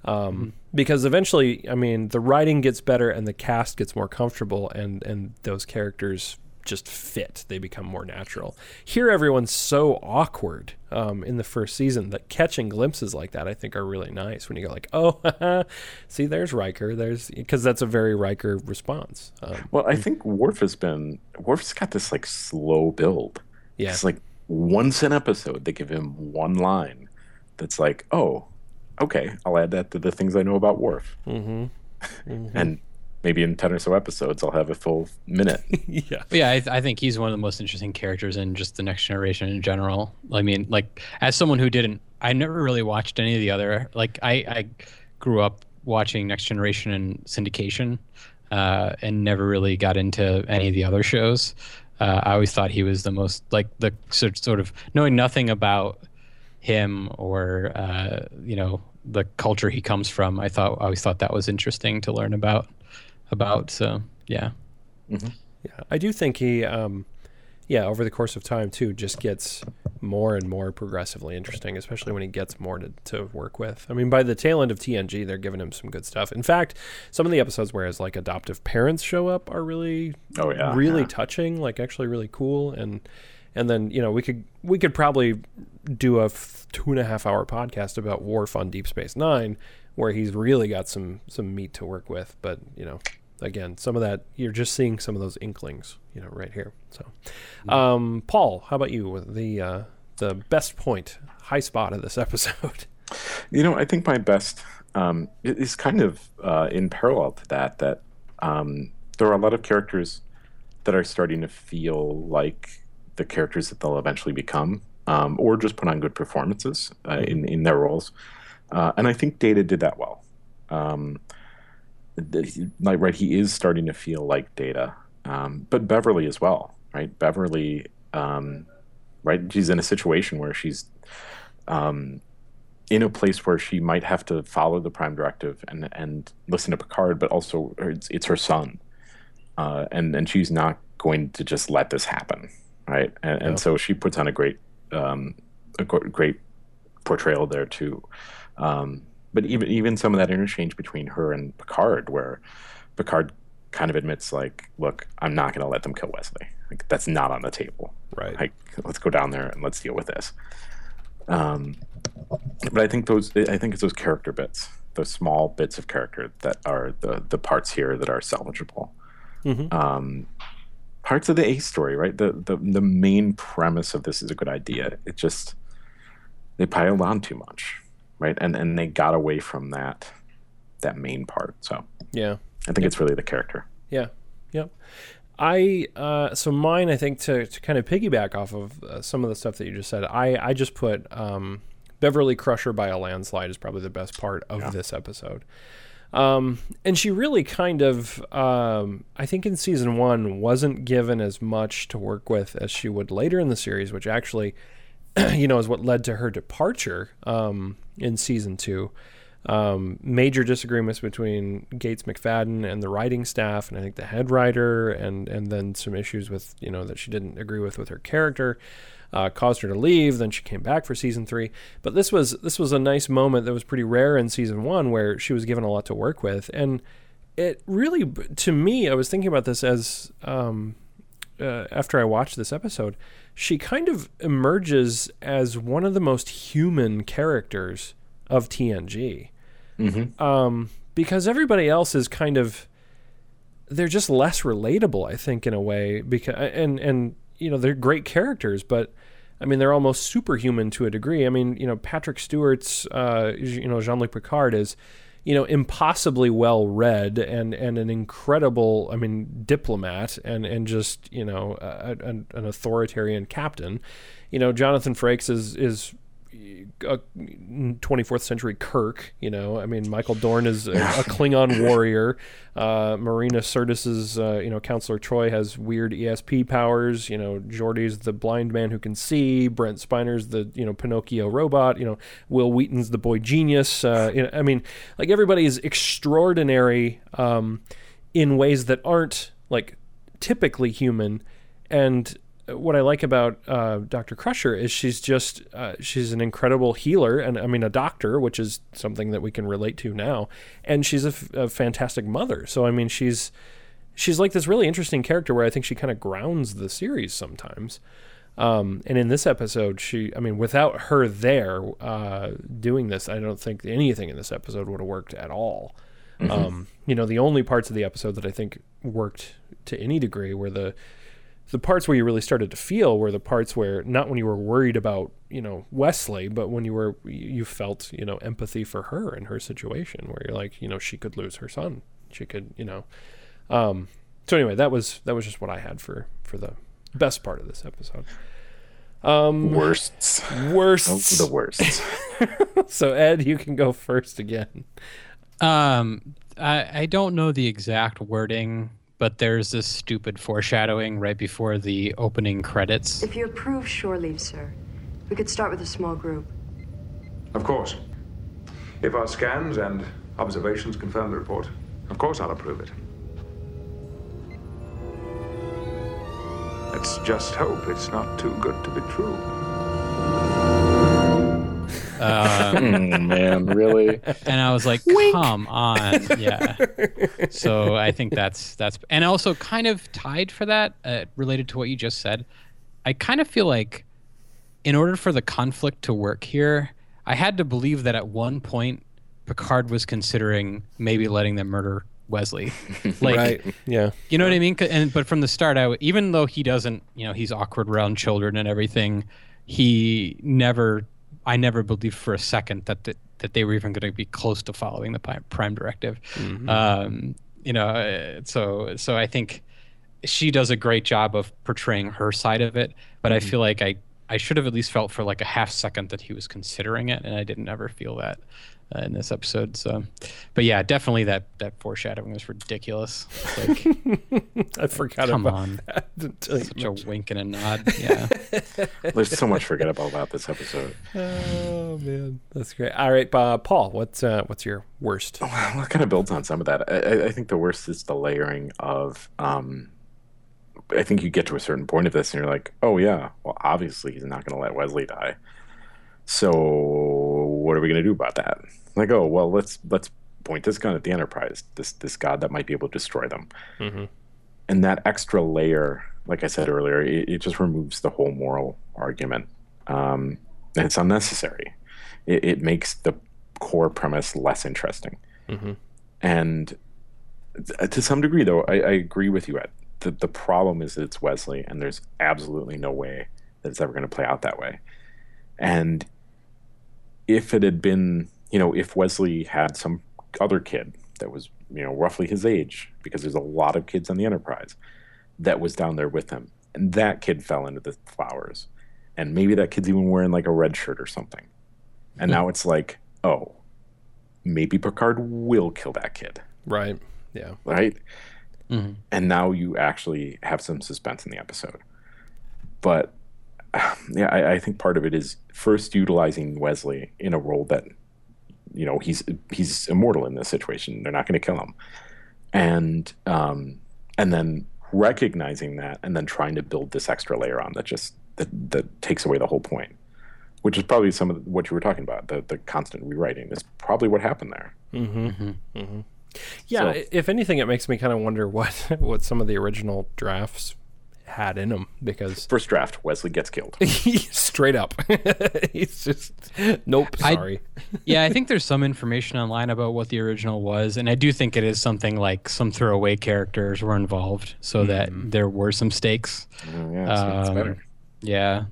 Um, Because eventually, I mean, the writing gets better and the cast gets more comfortable, and and those characters just fit. They become more natural. Here, everyone's so awkward um, in the first season that catching glimpses like that, I think, are really nice. When you go like, "Oh, see, there's Riker," there's because that's a very Riker response. Um, Well, I think Worf has been Worf's got this like slow build. Yeah. It's like once an episode they give him one line that's like, oh, okay, I'll add that to the things I know about Worf. Mm-hmm. and maybe in 10 or so episodes I'll have a full minute. yeah. But yeah, I, th- I think he's one of the most interesting characters in just the next generation in general. I mean, like as someone who didn't, I never really watched any of the other. Like I, I grew up watching Next Generation and syndication, uh, and never really got into any of the other shows. Uh, I always thought he was the most like the sort sort of knowing nothing about him or uh, you know the culture he comes from. I thought I always thought that was interesting to learn about about. So yeah. Yeah, I do think he, um, yeah, over the course of time too, just gets more and more progressively interesting, especially when he gets more to, to work with. I mean, by the tail end of TNG, they're giving him some good stuff. In fact, some of the episodes where his like adoptive parents show up are really, Oh, yeah, really yeah. touching, like actually really cool. And and then you know we could we could probably do a f- two and a half hour podcast about Worf on Deep Space Nine, where he's really got some some meat to work with. But you know, again, some of that you're just seeing some of those inklings, you know, right here. So, um, Paul, how about you? The uh, the best point, high spot of this episode. You know, I think my best um, is kind of uh, in parallel to that. That um, there are a lot of characters that are starting to feel like the characters that they'll eventually become, um, or just put on good performances uh, in in their roles. Uh, and I think Data did that well. Um, like right, he is starting to feel like Data, um, but Beverly as well, right? Beverly, um, right? She's in a situation where she's um, in a place where she might have to follow the prime directive and and listen to Picard, but also it's, it's her son, uh, and and she's not going to just let this happen, right? And, and so she puts on a great um, a great portrayal there too. Um, but even even some of that interchange between her and Picard, where Picard kind of admits like, "Look, I'm not going to let them kill Wesley. Like that's not on the table. Right. Like let's go down there and let's deal with this." Um, but I think those I think it's those character bits, those small bits of character that are the the parts here that are salvageable. Um, parts of the A story, right? The, the the main premise of this is a good idea. It just they piled on too much, right? And and they got away from that that main part. So yeah. I think it's really the character. Yeah. Yep. I uh, so mine I think to, to kind of piggyback off of uh, some of the stuff that you just said. I I just put um, Beverly Crusher by a landslide is probably the best part of this episode. Um, and she really kind of um, I think in season one wasn't given as much to work with as she would later in the series, which actually you know is what led to her departure um, in season two um, major disagreements between Gates McFadden and the writing staff, and I think the head writer, and and then some issues with you know that she didn't agree with with her character, uh, caused her to leave. Then she came back for season three. But this was this was a nice moment that was pretty rare in season one, where she was given a lot to work with, and it really to me, I was thinking about this as um, uh, after I watched this episode, she kind of emerges as one of the most human characters of TNG. Um, because everybody else is kind of they're just less relatable, I think, in a way. Because and and you know they're great characters, but I mean they're almost superhuman to a degree. I mean you know Patrick Stewart's uh, you know Jean Luc Picard is you know impossibly well read and and an incredible I mean diplomat and and just you know a, an, an authoritarian captain. You know Jonathan Frakes is is a 24th century Kirk. You know, I mean, Michael Dorn is a, a Klingon warrior. Uh, Marina Sirtis's, uh, you know, Counselor Troi has weird ESP powers. You know, Geordi's the blind man who can see. Brent Spiner's the, you know, Pinocchio robot. You know, Wil Wheaton's the boy genius. Uh, you know, I mean, like everybody is extraordinary um, in ways that aren't like typically human. And what I like about uh, Dr. Crusher is she's just uh, she's an incredible healer and I mean a doctor, which is something that we can relate to now, and she's a, f- a fantastic mother. So I mean she's she's like this really interesting character where I think she kind of grounds the series sometimes. Um, and in this episode, she I mean without her there uh, doing this, I don't think anything in this episode would have worked at all. Um, you know, the only parts of the episode that I think worked to any degree were the the parts where you really started to feel were the parts where not when you were worried about you know Wesley, but when you were you felt you know empathy for her and her situation, where you're like you know she could lose her son she could, you know. Um, so anyway, that was that was just what I had for for the best part of this episode. Um, Worsts. worst. The worst. So Ed, you can go first again. Um, I I don't know the exact wording, but there's this stupid foreshadowing right before the opening credits. If you approve shore leave, sir, we could start with a small group. Of course. If our scans and observations confirm the report, of course I'll approve it. Let's just hope it's not too good to be true. Mm, man, really? and I was like, "Come on, yeah." so I think that's that's, and also kind of tied for that, uh, related to what you just said. I kind of feel like, in order for the conflict to work here, I had to believe that at one point Picard was considering maybe letting them murder Wesley, like. right. Yeah. You know what I mean? And but from the start, I w- even though he doesn't, you know, he's awkward around children and everything, he never, I never believed for a second that that, that they were even going to be close to following the Prime Directive. Um, you know, uh, so so I think she does a great job of portraying her side of it, but I feel like I I should have at least felt for like a half second that he was considering it, and I didn't ever feel that. Uh, in this episode, so, but yeah, definitely that that foreshadowing was ridiculous. Like, I forgot Come about on. that until you such a wink and a nod. Yeah. There's so much forgettable about this episode. Oh man, that's great. All right, uh, Paul, what's uh, what's your worst? Well, it kind of builds on some of that. I, I- I think the worst is the layering of. Um, I think you get to a certain point of this, and you're like, "Oh yeah, well, obviously he's not going to let Wesley die." So what are we going to do about that? Like, oh well, let's let's point this gun at the Enterprise, this this god that might be able to destroy them. And that extra layer, like I said earlier, it, it just removes the whole moral argument, um, and it's unnecessary. It, it makes the core premise less interesting. And th- to some degree, though, I, I agree with you. Ed. The, the problem is that it's Wesley, and there's absolutely no way that it's ever going to play out that way. And if it had been, you know, if Wesley had some other kid that was, you know, roughly his age, because there's a lot of kids on the Enterprise that was down there with him, and that kid fell into the flowers, and maybe that kid's even wearing like a red shirt or something, and now it's like, oh, maybe Picard will kill that kid, Right. Yeah. right? Mm-hmm. And now you actually have some suspense in the episode. But yeah, I, I think part of it is first utilizing Wesley in a role that you know he's he's immortal in this situation. They're not going to kill him, and um, and then recognizing that, and then trying to build this extra layer on that just that that takes away the whole point. Which is probably some of what you were talking about. The the constant rewriting is probably what happened there. Mm-hmm, mm-hmm, mm-hmm. Yeah. So- If anything, it makes me kind of wonder what what some of the original drafts had in him because First draft, Wesley gets killed. straight up, he's just nope. I- Sorry. yeah, I think there's some information online about what the original was, and I do think it is something like some throwaway characters were involved, so that there were some stakes. Mm, yeah, so Um, better. Yeah,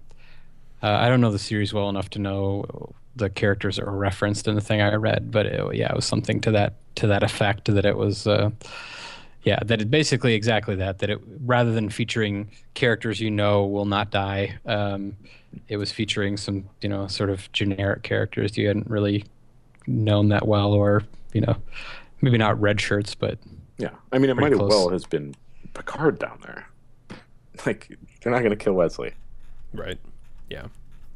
uh, I don't know the series well enough to know the characters that were referenced in the thing I read, but it, yeah, it was something to that to that effect that it was. Uh, yeah, that it basically exactly that. That it rather than featuring characters you know will not die, um, it was featuring some you know sort of generic characters you hadn't really known that well, or you know maybe not red shirts, but Yeah, I mean, it might pretty as well has been Picard down there. Like, they're not going to kill Wesley. Right. Yeah.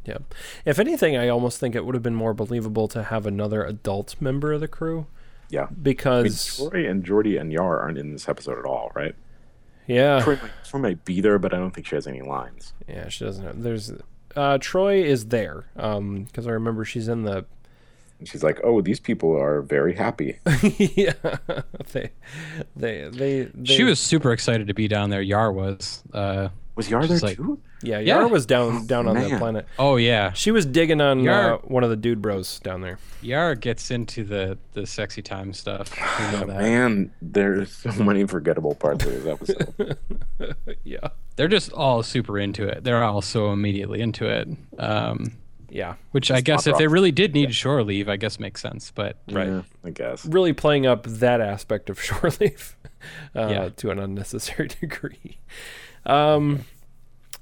Yeah. If anything, I almost think it would have been more believable to have another adult member of the crew Yeah, I mean, because Troi and Geordi and Yar aren't in this episode at all, right? yeah, Troi might, Troi might be there, but I don't think she has any lines. yeah, she doesn't. Have, there's uh, Troi is there um because I remember she's in the And she's like, "Oh, these people are very happy." yeah they they they, they she was super excited to be down there. Yar was. Uh, Was Yar there like- too? yeah Yeah. Yar was down down on the man. planet. oh yeah, She was digging on Yar- uh, one of the dude bros down there. Yara gets into the the sexy time stuff. We know that. Man, there's so many forgettable parts of this episode. Yeah. They're just all super into it. They're all so immediately into it. Um, Yeah. Which I guess if they really did need shore leave, I guess makes sense. But Right. Yeah, I guess. Really playing up that aspect of shore leave uh, Yeah. to an unnecessary degree. Um,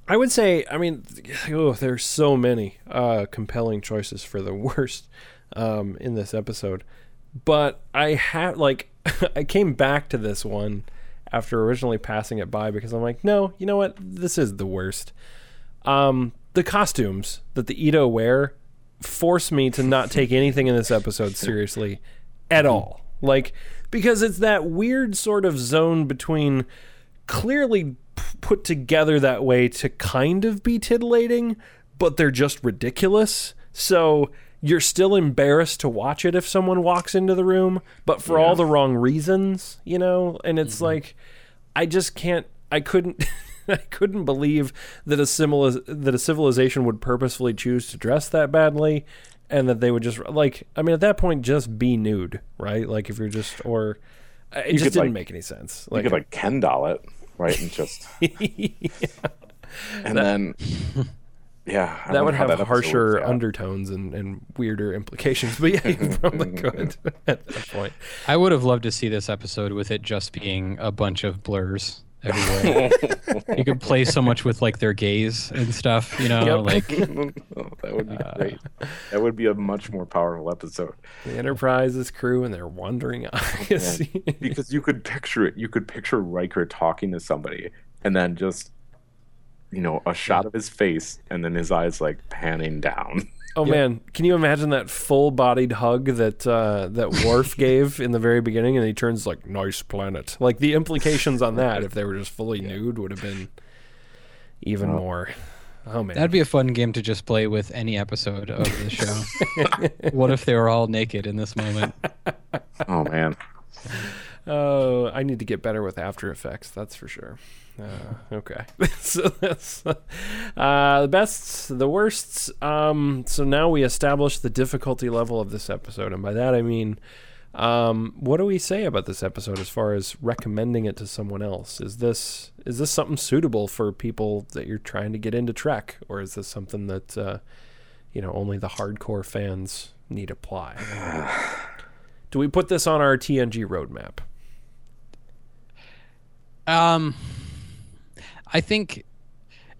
I would say, I mean, oh, there's so many uh, compelling choices for the worst um, in this episode. But I had, like, I came back to this one after originally passing it by because I'm like, no, you know what? This is the worst. Um, the costumes that the Edo wear force me to not take anything in this episode seriously at all. Like, because it's that weird sort of zone between clearly put together that way to kind of be titillating, but they're just ridiculous. So you're still embarrassed to watch it if someone walks into the room, but for all the wrong reasons, you know? And it's mm-hmm. like, I just can't, I couldn't. I couldn't believe that a similar that a civilization would purposefully choose to dress that badly, and that they would just like. I mean, at that point, just be nude, right? Like if you're just or uh, it You just didn't like- make any sense. Like, you could like Ken doll it, right? And just and then yeah, I that would have episode harsher works out. undertones and, and weirder implications. But yeah, you probably could at that point. I would have loved to see this episode with it just being a bunch of blurs everywhere. you could play so much with like their gaze and stuff, you know, Yep. like Oh, that would be uh, great. That would be a much more powerful episode. The Enterprise's crew and their wandering eyes. Man, because you could picture it. You could picture Riker talking to somebody, and then just, you know, a shot of his face, and then his eyes like panning down. Oh man, can you imagine that full-bodied hug that uh, that Worf gave in the very beginning, and he turns like "nice planet." Like the implications on that, if they were just fully nude, would have been even more. Oh man, that'd be a fun game to just play with any episode of the show. what if they were all naked in this moment? Oh man, Oh, I need to get better with After Effects. That's for sure. Uh, okay, so that's uh, the bests, the worsts. Um, so now we establish the difficulty level of this episode, and by that I mean, um, what do we say about this episode as far as recommending it to someone else? Is this is this something suitable for people that you're trying to get into Trek, or is this something that uh, you know only the hardcore fans need apply? do we put this on our TNG roadmap? Um, I think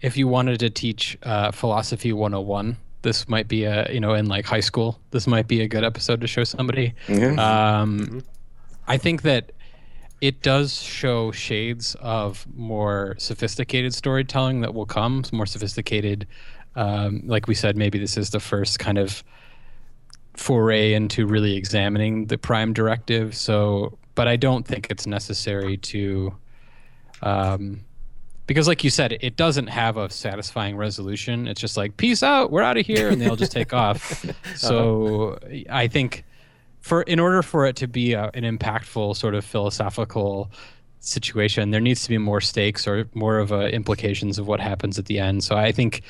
if you wanted to teach uh, philosophy 101, this might be a you know in like high school. This might be a good episode to show somebody. Um, I think that it does show shades of more sophisticated storytelling that will come, more sophisticated. Um, like we said, maybe this is the first kind of foray into really examining the prime directive. So, but I don't think it's necessary to, um, because like you said, it doesn't have a satisfying resolution. It's just like peace out, we're out of here, and they'll just take off. So, I think for in order for it to be a, an impactful sort of philosophical situation, there needs to be more stakes or more of uh, implications of what happens at the end. So I think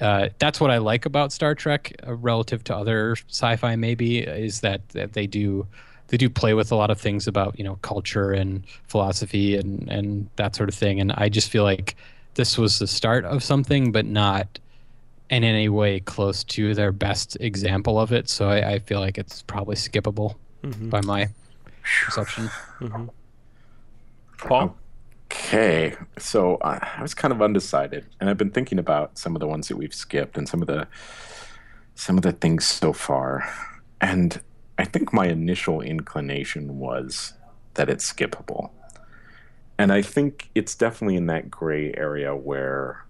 uh, that's what I like about Star Trek uh, relative to other sci-fi. Maybe is that, that they do they do play with a lot of things about you know culture and philosophy and and that sort of thing. And I just feel like this was the start of something, but not in any way close to their best example of it. So I, I feel like it's probably skippable Mhm. by my perception. Mm-hmm. Paul? Okay, so uh, I was kind of undecided, and I've been thinking about some of the ones that we've skipped and some of the some of the things so far, and I think my initial inclination was that it's skippable, and I think it's definitely in that gray area where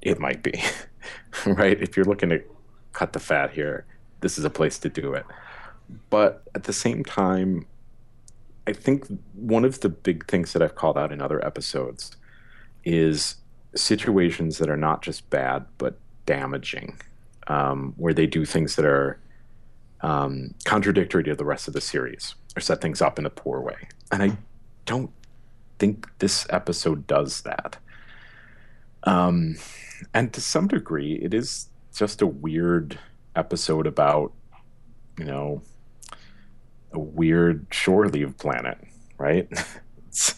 it might be, right? If you're looking to cut the fat here, this is a place to do it, but at the same time, I think one of the big things that I've called out in other episodes is situations that are not just bad but damaging, um, where they do things that are um, contradictory to the rest of the series or set things up in a poor way. And I don't think this episode does that. Um, and to some degree, it is just a weird episode about, you know, a weird shore leave planet, right? it's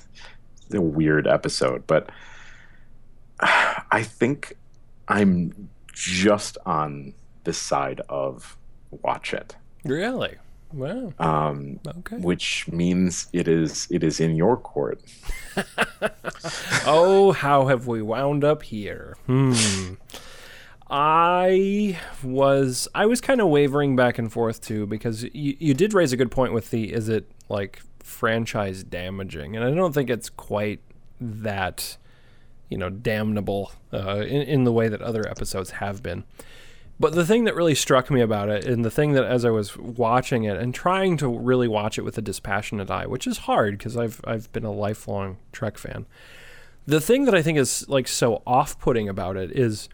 a weird episode, but I think I'm just on this side of watch it. Really? Wow. Um, okay. Which means it is it is in your court. oh, how have we wound up here? Hmm. I was I was kind of wavering back and forth too because you you did raise a good point with the is it like franchise damaging and I don't think it's quite that you know damnable uh, in in the way that other episodes have been. But the thing that really struck me about it, and the thing that as I was watching it and trying to really watch it with a dispassionate eye, which is hard because I've I've been a lifelong Trek fan. The thing that I think is like so off-putting about it is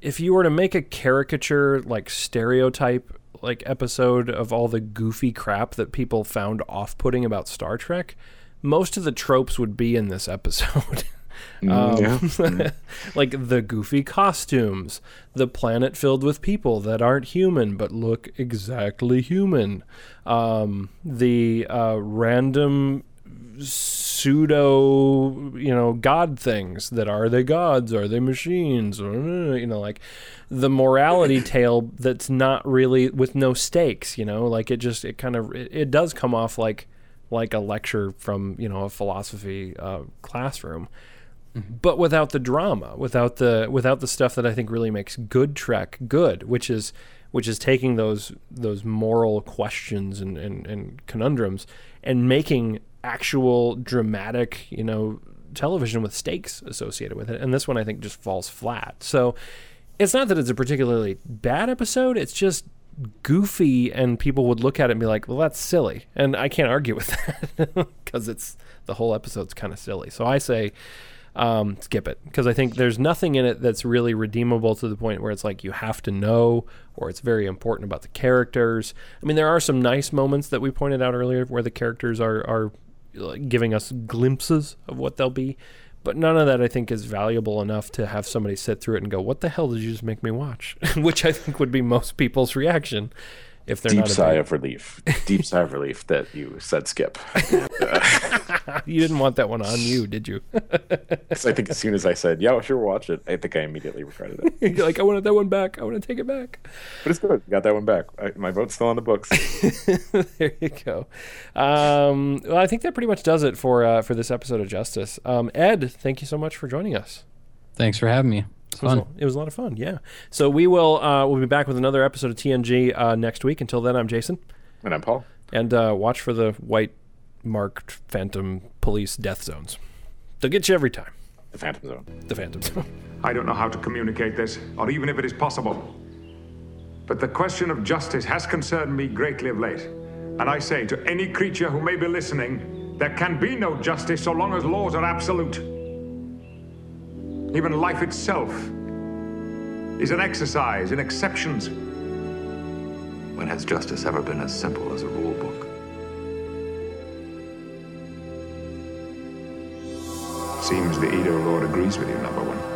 if you were to make a caricature like stereotype like episode of all the goofy crap that people found off-putting about Star Trek, most of the tropes would be in this episode. Um, yeah. like the goofy costumes, the planet filled with people that aren't human but look exactly human, um, the uh, random pseudo you know god things that are they gods? Are they machines? You know like the morality tale that's not really with no stakes you know? Like it just it kind of it, it does come off like like a lecture from you know a philosophy uh, classroom mm-hmm. but without the drama without the without the stuff that i think really makes good trek good which is which is taking those those moral questions and, and, and conundrums and making actual dramatic, you know, television with stakes associated with it. And this one I think just falls flat. So it's not that it's a particularly bad episode, it's just goofy and people would look at it and be like, "Well, that's silly." And I can't argue with that because it's the whole episode's kind of silly. So I say um, skip it because I think there's nothing in it that's really redeemable to the point where it's like you have to know or it's very important about the characters. I mean, there are some nice moments that we pointed out earlier where the characters are are giving us glimpses of what they'll be. But none of that I think is valuable enough to have somebody sit through it and go, "What the hell did you just make me watch?" Which I think would be most people's reaction if they're deep not sigh of relief. Deep sigh of relief that you said skip. you didn't want that one on you, did you? Because I think as soon as I said, "Yeah, sure, watch it," I think I immediately regretted it. You're like, I wanted that one back. I want to take it back. But it's good. Got that one back. I, my vote's still on the books. there you go. Um, well, I think that pretty much does it for uh, for this episode of Justice. Um, Ed, thank you so much for joining us. Thanks for having me. It was, a, it was, a, lot of fun. Yeah. So we will uh, we'll be back with another episode of TNG uh, next week. Until then, I'm Jason. And I'm Paul. And uh, watch for the white marked Phantom Police death zones. They'll get you every time. The Phantom Zone. The Phantom Zone. I don't know how to communicate this, or even if it is possible. But the question of justice has concerned me greatly of late. And I say to any creature who may be listening, there can be no justice so long as laws are absolute. Even life itself is an exercise in exceptions. When has justice ever been as simple as a rule book? Seems the Edo Lord agrees with you, number one.